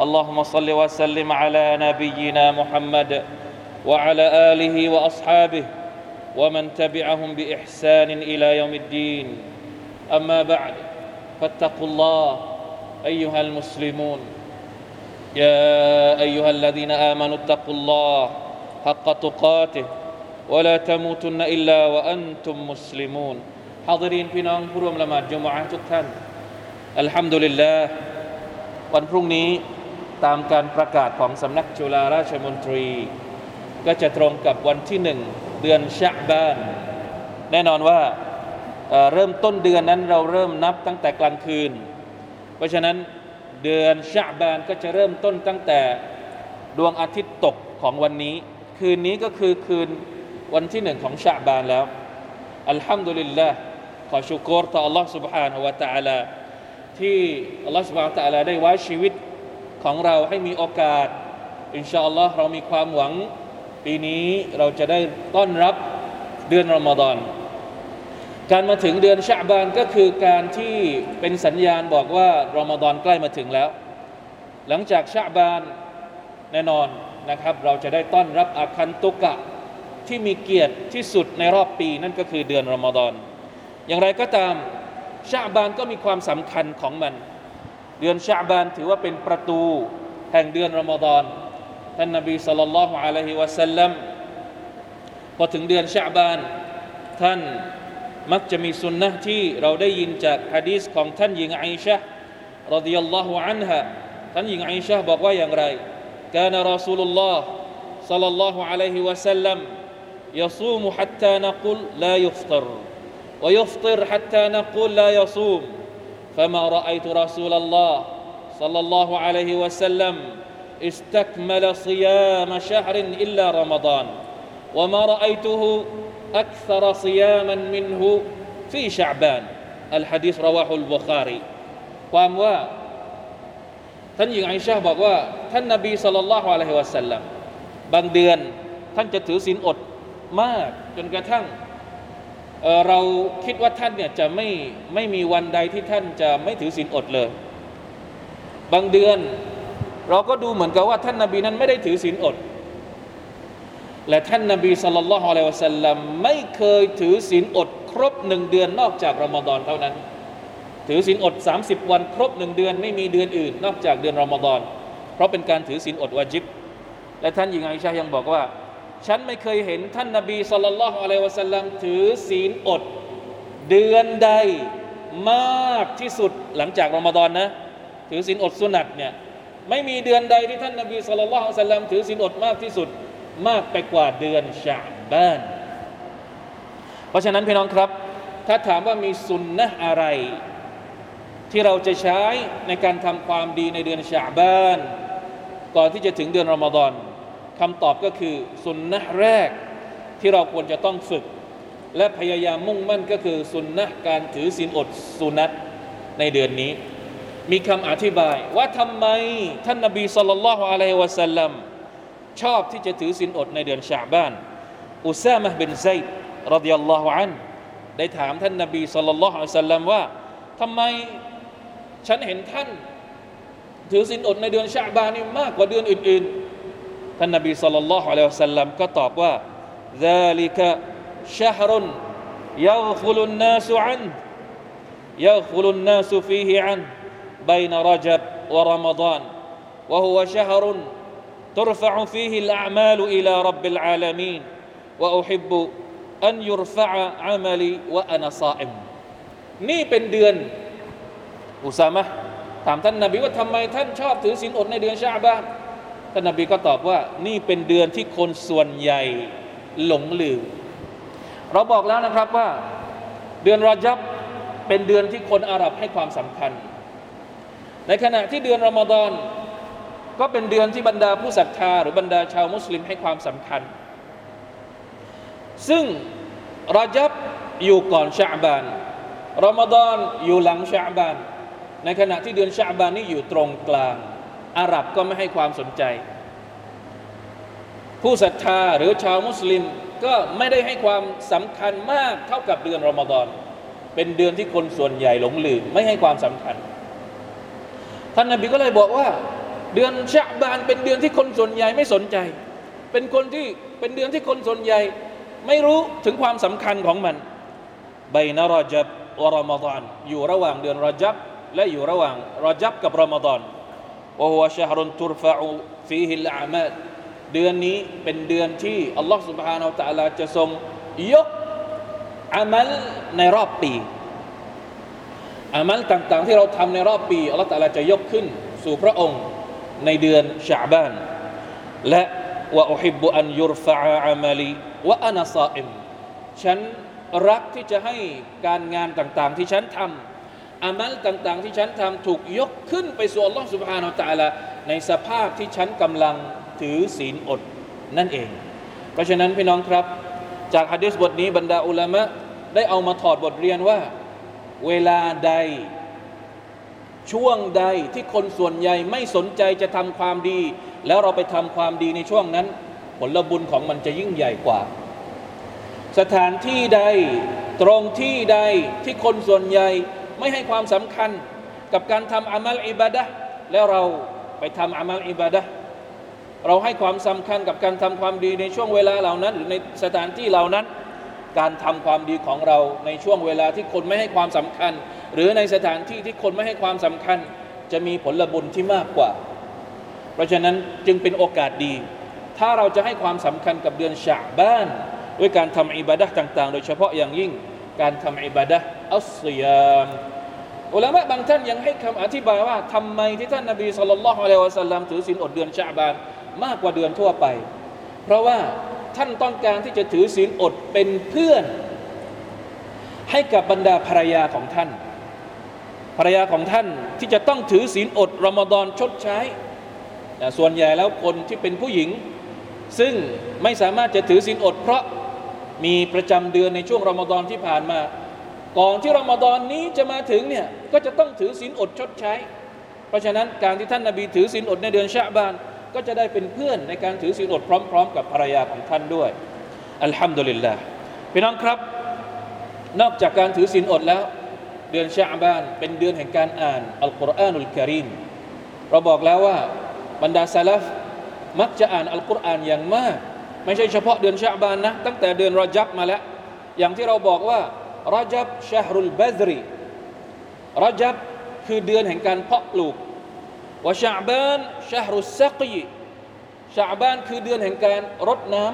اللهم صل وسلم على نبينا محمد وعلى اله واصحابه ومن تبعهم باحسان الى يوم الدين اما بعد فاتقوا الله ايها المسلمون يا ايها الذين امنوا اتقوا الله حق تقاته ولا تموتن الا وانتم مسلمون ฮาดรีนพี่น้องผู้ร่วมละหมาดจุมอะทุกท่าน อัลฮัมดุลิลลาห์วันพรุ่งนี้ ตามการประกาศของสำนักจุฬาราชมนตรี ก็จะตรงกับวันที่หนึ่งเดือนชะบาน แน่นอนว่าเเริ่มต้นเดือนนั้นเราเริ่มนับตั้งแต่กลางคืน เพราะฉะนั้นเดือนชะบานก็จะเริ่มต้นตั้งแต่ดวงอาทิตย์ตกของวันนี้ คืนนี้ก็คือคืนวันที่หนึ่งของชะบานแล้ว อัลฮัมดุลิลลาห์ขอชุกรต่อ Allah سبحانه และ تعالى ที่ Allah سبحانه และ تعالى ได้ไว้ชีวิต ของเราให้มีโอกาส อินชาอัลลอฮ์เรามีความหวัง ปีนี้เราจะได้ต้อนรับเดือนรอมฎอนการมาถึงเดือนชะบานก็คือการที่เป็นสัญญาณบอกว่ารอมฎอนใกล้มาถึงแล้ว หลังจากชะบานแน่นอนนะครับ เราจะได้ต้อนรับอาคันตุกะที่มีเกียรติที่สุดในรอบปีนั่นก็คือเดือนรอมฎอนอย่างไรก็ตามชาบานก็มีความสำคัญของมัน เดือนชาบานถือว่าเป็นประตูแห่งเดือนรอมฎอนท่านนบีสัลลัลลอฮุอะลัยฮิวะสัลลัมพอถึงเดือนชาบานท่านมักจะมีสุนนะที่เราได้ยินจากฮะดีษของท่านหญิงไอชะรดิยัลลอฮุอันฮะท่านหญิงไอชะบอกว่าอย่างไร كان رسول الله صلى الله عليه وسلم يصوم حتى نقول لا يفطر ويفطر حتى نقول لا يصوم فما رأيت رسول الله صلى الله عليه وسلم استكمل صيام شهر إلا رمضان وما رأيته أكثر صياما منه في شعبان الحديث رواه البخاري ความว่าท่านหญิงไอชาบอกว่าท่านนบีสัลลัลลอฮุอะลัยฮิวะสัลลัมบางเดือนท่านจะถือศีลอดมากจนกระทั่ง เราคิดว่าท่านเนี่ยจะไม่ไม่มีวันใดที่ท่านจะไม่ถือศีลอดเลย บางเดือนเราก็ดูเหมือนกับว่าท่านนาบีนั้นไม่ได้ถือศีลอด และท่านนาบีสุลต่านละฮ์อะลัยวะสัลลัมไม่เคยถือศีลอด ครบหนึ่งเดือนนอกจากรอมฎอนเท่านั้น ถือศีลอด 30 วันครบหนึ่งเดือนไม่มีเดือนอื่น นอกจากเดือนรอมฎอน เพราะเป็นการถือศีลอดวาจิบ และท่านหญิงอิชายังบอกว่า ฉันไม่เคยเห็นท่านนาบีสุลต่านละฮ์อะลัยวะสัลลัมถือศีลอด เดือนใดมากที่สุดหลังจากรอมฎอนนะ ถือศีลอดสุนัตเนี่ยไม่มีเดือนใดที่ท่านนาบีสุลต่านละฮ์อะลัยถือศีลอดมากที่สุดมากไปกว่าเดือนชาบาน เพราะฉะนั้นพี่น้องครับ ถ้าถามว่ามีสุนนะอะไร ที่เราจะใช้ในการทำความดีในเดือนชาบาน ก่อนที่จะถึงเดือนรอมฎอน คำตอบก็คือสุนนะแรกที่เราควรจะต้องฝึก และพยายามมุ่งมั่นก็คือสุนนะการถือศีลอดสุนัตในเดือนนี้ มีคำอธิบายว่าทำไมท่านนบีสุลต่านละฮ์อะลัยฮิวะสัลลัมชอบที่จะถือศีลอดในเดือนชาบานอุซามะบินไซด์รดิยัลลอฮุอันได้ถามท่านนบีสุลต่านละฮ์อะลัยฮิวะสัลลัมว่าทำไมฉันเห็นท่าน ถือศีลอดในเดือนชาบานนี่มากกว่าเดือนอื่นๆ ท่านนบีสัลลัลลอฮุอะลัยฮิวะสัลลัมก็ตอบว่า ذلك شهر يغفل الناس عنه يغفل الناس فيه عنه بين رجب ورمضان وهو شهر ترفع فيه الأعمال إلى رب العالمين وأحب أن يرفع عملي وأنا صائم นี่เป็นเดือนอุซามะถามท่านนบีว่าทำไมท่านชอบถือศีลอดในเดือนชาบาน ท่านนบีก็ตอบว่านี่เป็นเดือนที่คนส่วนใหญ่หลงลืม เราบอกแล้วนะครับว่า เดือนรอจับเป็นเดือนที่คนอาหรับให้ความสำคัญ ในขณะที่เดือนรอมฎอนก็เป็นเดือนที่บรรดาผู้ศรัทธาหรือบรรดาชาวมุสลิมให้ความสำคัญ ซึ่งรอจับอยู่ก่อนชาบานรอมฎอนอยู่หลังชาบาน ในขณะที่เดือนชาบานนี่อยู่ตรงกลาง อาหรับก็ไม่ให้ความสนใจ ผู้ศรัทธาหรือชาวมุสลิมก็ไม่ได้ให้ความสำคัญมากเท่ากับเดือนรอมฎอนเป็นเดือนที่คนส่วนใหญ่หลงลืมไม่ให้ความสำคัญ ท่านนบีก็เลยบอกว่า เดือนชาบานเป็นเดือนที่คนส่วนใหญ่ไม่สนใจ เป็นคนที่เป็นเดือนที่คนส่วนใหญ่ไม่รู้ถึงความสำคัญของมันใบนารจับวรอมฎอนอยู่ระหว่างเดือนรจับและอยู่ระหว่างรจับกับรอมฎอน วะฮุวะชะฮรุนตุรฟะอูฟีฮิลอามัลเดือนนี้เป็นเดือนที่อัลลอฮฺ سبحانه และ تعالى จะทรงยกอามัลในรอบปีอามัลต่างๆ ที่เราทำในรอบปีอัลลอฮฺ تعالى จะยกขึ้นสู่พระองค์ในเดือนชาบานและว่าอุฮิบุอันยุรฟะอามัลีวะอานาซาอิมฉันรักที่จะให้การงานต่างๆ ที่ฉันทำ อามัลต่าง ๆ ที่ฉันทำถูกยกขึ้นไปสู่อัลลอฮฺสุบฮานาอัลตะละในสภาพที่ฉันกำลังถือศีลอดนั่นเอง เพราะฉะนั้นพี่น้องครับ จากฮะดีษบทนี้บรรดาอุลามะได้เอามาถอดบทเรียนว่า เวลาใด ช่วงใดที่คนส่วนใหญ่ไม่สนใจจะทำความดี แล้วเราไปทำความดีในช่วงนั้น ผลบุญของมันจะยิ่งใหญ่กว่า สถานที่ใดตรงที่ใดที่คนส่วนใหญ่ ไม่ให้ความสำคัญกับการทำอามัลอิบาดะแล้วเราไปทำอามัลอิบาดะเราให้ความสำคัญกับการทำความดีในช่วงเวลาเหล่านั้น หรือในสถานที่เหล่านั้น การทำความดีของเราในช่วงเวลาที่คนไม่ให้ความสำคัญ หรือในสถานที่ที่คนไม่ให้ความสำคัญ จะมีผลบุญที่มากกว่า เพราะฉะนั้นจึงเป็นโอกาสดี ถ้าเราจะให้ความสำคัญกับเดือนชาบ้าน ด้วยการทำอิบาดะต่าง ๆ โดยเฉพาะอย่างยิ่งการทำอิบาดะ อัสยามอุลามะบางท่านยังให้คำอธิบายว่าทำไมที่ท่านนบีสุลต่านละฮ์อะลัยวะสัลลัมถือศีลอดเดือนชาบานมากกว่าเดือนทั่วไป เพราะว่าท่านต้องการที่จะถือศีลอดเป็นเพื่อน ให้กับบรรดาภรรยาของท่าน ภรรยาของท่านที่จะต้องถือศีลอดรอมฎอนชดใช้ ส่วนใหญ่แล้วคนที่เป็นผู้หญิง ซึ่งไม่สามารถจะถือศีลอด เพราะมีประจำเดือนในช่วงรอมฎอนที่ผ่านมา ก่อนที่รอมฎอนนี้จะมาถึงเนี่ยก็จะต้องถือศีลอดชดใช้ เพราะฉะนั้นการที่ท่านนาบีถือศีลอดในเดือนชาบาน ก็จะได้เป็นเพื่อนในการถือศีลอดพร้อม ๆ กับภรรยาของท่านด้วยอัลฮัมดุลิลลาห์พี่น้องครับ นอกจากการถือศีลอดแล้ว เดือนชาบานเป็นเดือนแห่งการอ่านอัลกุรอานุลกิริมเราบอกแล้วว่าบรรดาซาลฟมักจะอ่านอัลกุรอานอย่างมาก ไม่ใช่เฉพาะเดือนชาบานนะตั้งแต่เดือนรอจับมาแล้ว อย่างที่เราบอกว่า รจับชาฮุลบาซรีรจับคือเดือนแห่งการเพาะปลูกวะชาบานชาฮรุสซักยีชาบานคือเดือนแห่งการรดน้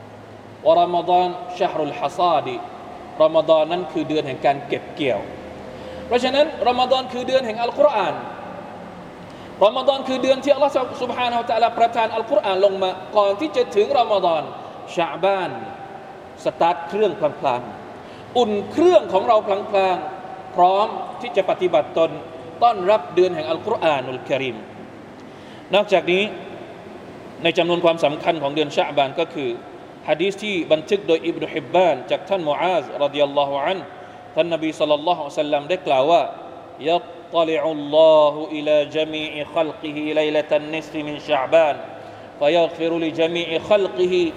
ำورمضان شهر الحصادรอมฎอนนั้นคือเดือนแห่งการเก็บเกี่ยว เพราะฉะนั้นรอมฎอนคือเดือนแห่งอัลกุรอานรอมฎอนคือเดือนที่อัลลอฮฺ سبحانه وتعالىประทานอัลกุรอานลงมา ก่อนที่จะถึงรอมฎอนชาบานสตาร์ทเครื่องพลางๆ อุ่นเครื่องของเราพลางๆพร้อมที่จะปฏิบัติตนต้อนรับเดือนแห่งอัลกุรอานุลกิริม นอกจากนี้ในจำนวนความสำคัญของเดือนชาบานก็คือฮะดีษที่บันทึกโดยอิบนุฮิบบานจากท่านมูอาซรดิยัลลอฮุอันท่านนบีสัลลัลลอฮุอะสัลลัมได้กล่าวว่า يطلع الله إلى جميع خلقه ليلة النصف من شعبان فيغفر لجميع خلقه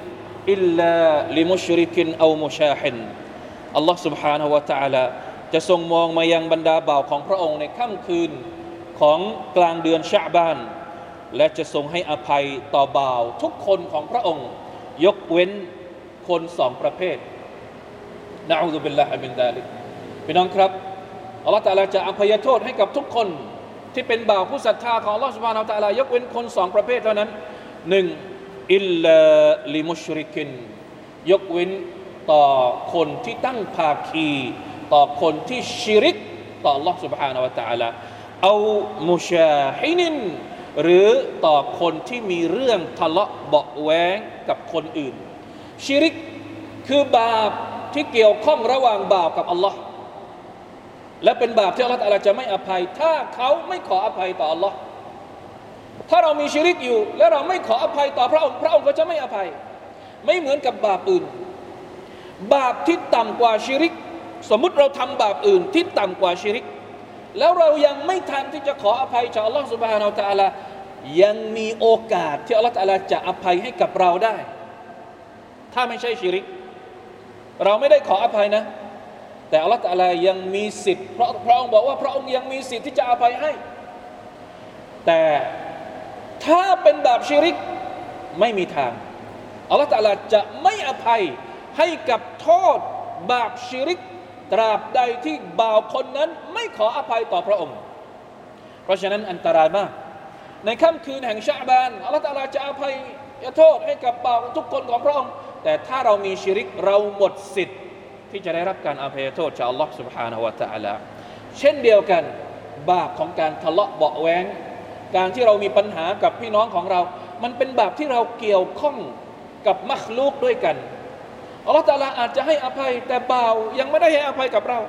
إلا لمشرك أو مشاحن الله سبحانه وتعالى จะทรงมองมายังบรรดาบ่าวของพระองค์ในค่ำคืนของกลางเดือนชาบาน และจะทรงให้อภัยต่อบ่าวทุกคนของพระองค์ ยกเว้นคนสองประเภทนะอูซุบิลลาฮิมินดาลิกพี่น้องครับอัลลอฮฺตะลาจะอภัยโทษให้กับทุกคนที่เป็นบ่าวผู้ศรัทธาของอัลลอฮฺสุบฮานาอัลตะลายกเว้นคนสองประเภทเท่านั้นหนึ่งอิลลาลิมุชริกินยกเว้น ต่อคนที่ตั้งภาคีต่อคนที่ชิริกต่อ Allah سبحانه และ تعالى เอามุชาฮินินหรือต่อคนที่มีเรื่องทะเลาะเบาแว้งกับคนอื่น ชิริกคือบาปที่เกี่ยวข้องระหว่างบ่าวกับ Allah และเป็นบาปที่ Allah จะไม่อภัย ถ้าเขาไม่ขออภัยต่อ Allah ถ้าเรามีชิริกอยู่ และเราไม่ขออภัยต่อพระองค์พระองค์ก็จะไม่อภัย ไม่เหมือนกับบาปอื่น บาปที่ต่ำกว่าชิริก สมมุติเราทำบาปอื่นที่ต่ำกว่าชิริก แล้วเรายังไม่ทันที่จะขออภัยจากอัลลอฮฺสุบฮานาอัลตะอาลายังมีโอกาสที่อัลลอฮฺตะลาจะอภัยให้กับเราได้ ถ้าไม่ใช่ชิริก เราไม่ได้ขออภัยนะ แต่อัลลอฮฺตะลายังมีสิทธิ์เพราะพระองค์บอกว่าพระองค์ยังมีสิทธิ์ที่จะอภัยให้ แต่ถ้าเป็นบาปชิริกไม่มีทางอัลลอฮฺตะลาจะไม่อภัย ให้กับโทษบาปชิริก ตราบใดที่บ่าวคนนั้นไม่ขออภัยต่อพระองค์ เพราะฉะนั้นอันตรายมาก ในค่ำคืนแห่งชาบานอัลลอฮฺตะอาลาจะอภัยโทษให้กับบ่าวทุกคนของพระองค์ แต่ถ้าเรามีชิริกเราหมดสิทธิ์ ที่จะได้รับการอภัยโทษจากอัลลอฮ์ سبحانه และ تعالى เช่นเดียวกันบาปของการทะเลาะเบาแวงการที่เรามีปัญหากับพี่น้องของเรา มันเป็นบาปที่เราเกี่ยวข้องกับมัคลูกด้วยกัน อัลลอฮฺตาลาอาจจะให้อภัย แต่บ่าวยังไม่ได้ให้อภัยกับเรา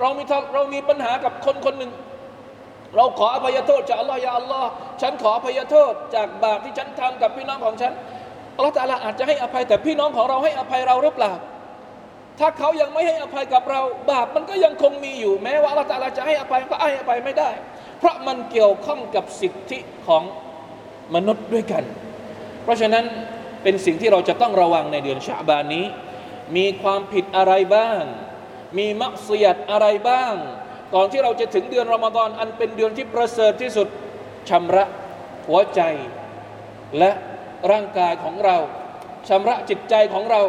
เรามีเรามีปัญหากับคนคนหนึ่ง เราขออภัยโทษจากอัลลอฮ์ยาอัลลอฮ์ฉันขออภัยโทษจากบาปที่ฉันทำกับพี่น้องของฉันอัลลอฮฺตาลาอาจจะให้อภัยแต่พี่น้องของเราให้อภัยเราหรือเปล่า ถ้าเขายังไม่ให้อภัยกับเรา บาปมันก็ยังคงมีอยู่แม้ว่าอัลลอฮฺตาลาจะให้อภัยก็ให้อภัยไม่ได้ เพราะมันเกี่ยวข้องกับสิทธิของมนุษย์ด้วยกัน เพราะฉะนั้นเป็นสิ่งที่เราจะต้องระวังในเดือนชาบานนี้ มีความผิดอะไรบ้าง มีมักเสียดอะไรบ้าง ก่อนที่เราจะถึงเดือนรอมฎอนอันเป็นเดือนที่ประเสริฐที่สุดชำระหัวใจ และร่างกายของเราชำระจิตใจของเรา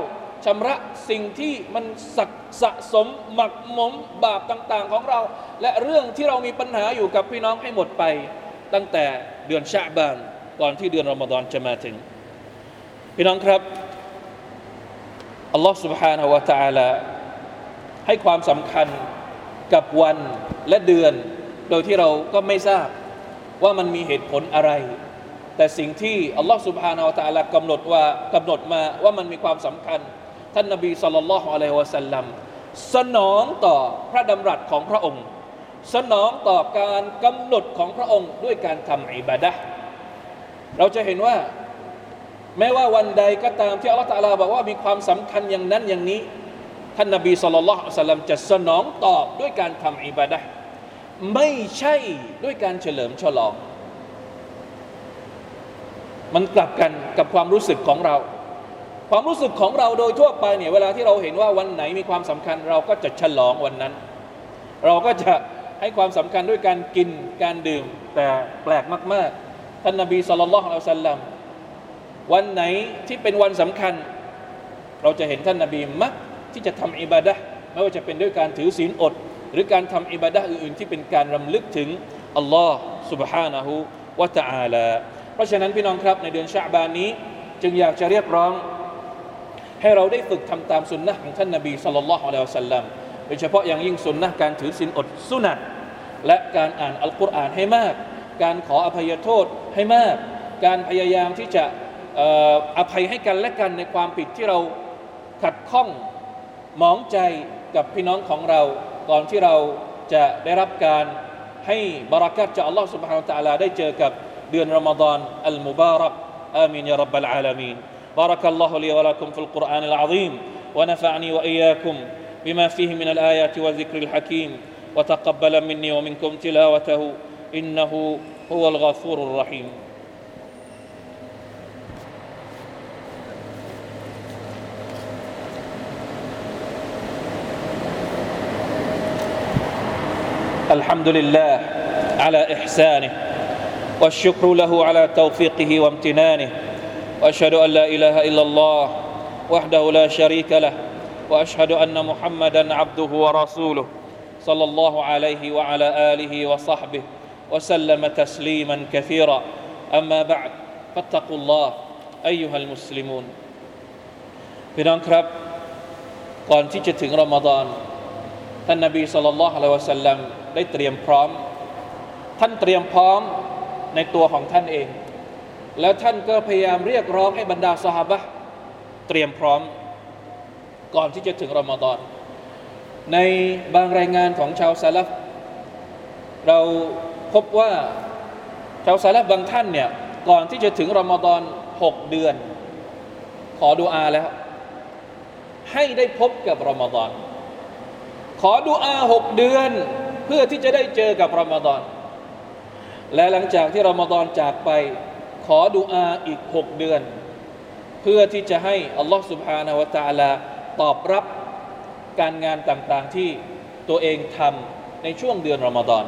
ชำระสิ่งที่มันสักสะสมหมักหมมบาปต่างๆของเรา และเรื่องที่เรามีปัญหาอยู่กับพี่น้องให้หมดไป ตั้งแต่เดือนชาบานก่อนที่เดือนรอมฎอนจะมาถึง พี่น้องครับ อัลลอฮ์ سبحانه และ تعالى ให้ความสำคัญกับวันและเดือน โดยที่เราก็ไม่ทราบว่ามันมีเหตุผลอะไร แต่สิ่งที่อัลลอฮ์ سبحانه และ تعالى กำหนดว่ากำหนดมาว่ามันมีความสำคัญ ท่านนบีสุลต่านละฮ์อะลัยฮิวะสัลลัมสนองต่อพระดำรัสของพระองค์ สนองต่อการกำหนดของพระองค์ด้วยการทำอิบาดะเราจะเห็นว่า แม้ว่าวันใดก็ตามที่อัลลอฮฺตะลาบอกว่ามีความสำคัญอย่างนั้นอย่างนี้ ท่านนบีสุลต่านสัลลัมจะสนองตอบด้วยการทำอิบาดะไม่ใช่ด้วยการเฉลิมฉลอง มันกลับกันกับความรู้สึกของเรา ความรู้สึกของเราโดยทั่วไปเนี่ยเวลาที่เราเห็นว่าวันไหนมีความสำคัญ เราก็จะฉลองวันนั้น เราก็จะให้ความสำคัญด้วยการกินการดื่ม แต่แปลกมาก ๆ ท่านนบีสุลต่านสัลลัม วันไหนที่เป็นวันสำคัญ เราจะเห็นท่านนบีมักที่จะทำอิบาดะไม่ว่าจะเป็นด้วยการถือศีลอด หรือการทำอิบาดะอื่นๆ ที่เป็นการรำลึกถึงอัลลอฮ์ سبحانه และ تعالى เพราะฉะนั้นพี่น้องครับในเดือนชาบานนี้ จึงอยากจะเรียกร้อง ให้เราได้ฝึกทำตามสุนนะของท่านนบีสุลต่านละฮ์อะลัยฮิสัลลัมโดยเฉพาะอย่างยิ่งสุนนะการถือศีลอดสุนัตและการอ่านอัลกุรอานให้มาก การขออภัยโทษให้มาก การพยายามที่จะ อภัยให้กันและกันในความผิดที่เราขัดข้องหมองใจกับพี่น้องของเรา ก่อนที่เราจะได้รับการให้บารักัตจากอัลลอฮฺ سبحانه และ تعالى ได้เจอกับเดือนรอมฎอนอัลมุบารักอามีนยารับบลอาลามีน بارك الله لي ولكم في القرآن العظيم ونفعني وإياكم بما فيه من الآيات والذكر الحكيم وتقبل مني ومنكم تلاوته إنه هو الغفور الرحيم الحمد لله على إحسانه والشكر له على توفيقه وامتنانه وأشهد أن لا إله إلا الله وحده لا شريك له وأشهد أن محمدا عبده ورسوله صلى الله عليه وعلى آله وصحبه وسلم تسليما كثيرا. أما بعد فاتقوا الله أيها المسلمون. في نانكرب قال تيجي رمضان النبي صلى الله عليه وسلم ได้เตรียมพร้อม ท่านเตรียมพร้อมในตัวของท่านเอง แล้วท่านก็พยายามเรียกร้องให้บรรดาสหบะเตรียมพร้อม ก่อนที่จะถึงรอมฎอนในบางรายงานของชาวซาลฟเราพบว่าชาวซาลฟบางท่านเนี่ยก่อนที่จะถึงรอมฎอนหกเดือน ขอดุอาแล้ว ให้ได้พบกับรอมฎอนขอดุอาหกเดือน เพื่อที่จะได้เจอกับรอมฎอนและหลังจากที่รอมฎอนจากไป ขอดุอาอีกหกเดือน เพื่อที่จะให้อัลลอฮฺสุบฮานาวะตาลาตอบรับการงานต่างๆที่ตัวเองทำในช่วงเดือนรอมฎอน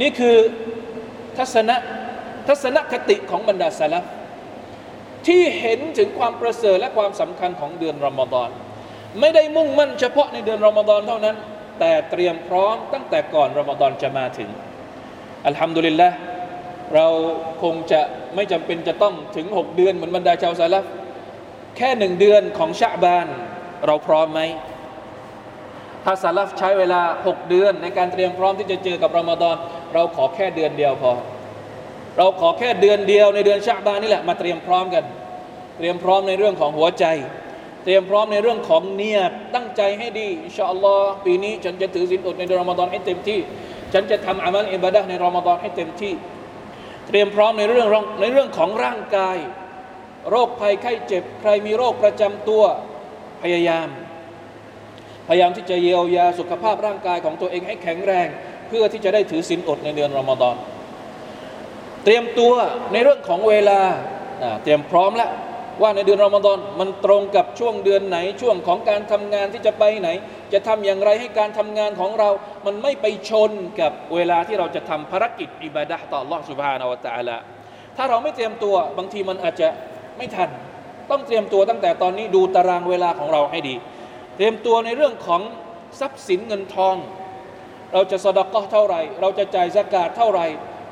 นี่คือทัศนะทัศนคติของบรรดาสลับที่เห็นถึงความประเสริฐและความสำคัญของเดือนรอมฎอนไม่ได้มุ่งมั่นเฉพาะในเดือนรอมฎอนเท่านั้น แต่เตรียมพร้อมตั้งแต่ก่อนรอมฎอนจะมาถึง อัลฮัมดุลิลละเราคงจะไม่จำเป็นจะต้องถึง 6 เดือนเหมือนบรรดาชาวซาลฟแค่หนึ่งเดือนของชาบานเราพร้อมไหมถ้าซาลฟใช้เวลา 6 เดือนในการเตรียมพร้อมที่จะเจอกับรอมฎอนเราขอแค่เดือนเดียวพอ เราขอแค่เดือนเดียวในเดือนชาบานนี่แหละมาเตรียมพร้อมกัน เตรียมพร้อมในเรื่องของหัวใจ เตรียมพร้อมในเรื่องของเนียดตั้งใจให้ดีอินชาอัลลอฮ์ปีนี้ฉันจะถือศีลอดในเดือนรอมฎอนให้เต็มที่ ฉันจะทำอามัลอิบาดะในรอมฎอนให้เต็มที่ เตรียมพร้อมในเรื่องในเรื่องของร่างกาย โรคภัยไข้เจ็บ ใครมีโรคประจำตัวพยายาม พยายามที่จะเยียวยาสุขภาพร่างกายของตัวเองให้แข็งแรง เพื่อที่จะได้ถือศีลอดในเดือนรอมฎอนเตรียมตัวในเรื่องของเวลาเตรียมพร้อมแล้ว ว่าในเดือนรอมฎอนมันตรงกับช่วงเดือนไหนช่วงของการทำงานที่จะไปไหน จะทำอย่างไรให้การทำงานของเรา มันไม่ไปชนกับเวลาที่เราจะทำภารกิจอิบาดะต่อลอสุบฮานาวตาละถ้าเราไม่เตรียมตัวบางทีมันอาจจะไม่ทัน ต้องเตรียมตัวตั้งแต่ตอนนี้ดูตารางเวลาของเราให้ดี เตรียมตัวในเรื่องของทรัพย์สินเงินทอง เราจะสดกเท่าไหร่ เราจะจ่ายสกาดเท่าไหร่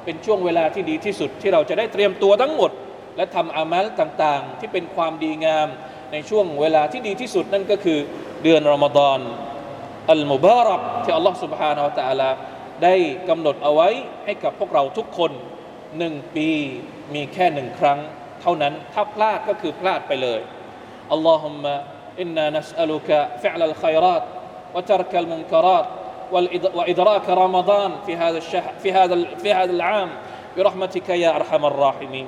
เป็นช่วงเวลาที่ดีที่สุดที่เราจะได้เตรียมตัวทั้งหมด และทำอามัลต่างๆ ที่เป็นความดีงามในช่วงเวลาที่ดีที่สุดนั่นก็คือเดือนรอมฎอนอัลมุบารักที่อัลลอฮฺ سبحانه และ تعالى ได้กำหนดเอาไว้ให้กับพวกเราทุกคนหนึ่งปีมีแค่หนึ่งครั้ง เท่านั้นถ้าพลาดก็คือพลาดไปเลยอัลลอฮุมะอินนานัสอัลุกะฟิอัลขัยรัต وترك المنكرات وإدراك رمضان في هذا الشهر في هذا في هذا العام برحمتك يا أرحم الراحمين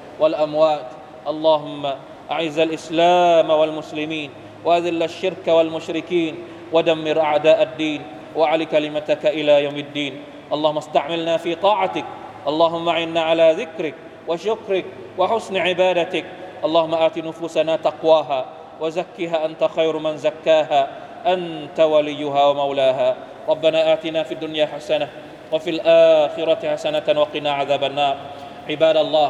والأموات. اللهم أعز الإسلام والمسلمين وأذل الشرك والمشركين ودمر أعداء الدين وعلى كلمتك إلى يوم الدين. اللهم استعملنا في طاعتك. اللهم أعنا على ذكرك وشكرك وحسن عبادتك. اللهم آت نفوسنا تقواها وزكها أنت خير من زكاها. أنت وليها ومولاها. ربنا آتنا في الدنيا حسنة وفي الآخرة حسنة وقنا عذاب النار. عباد الله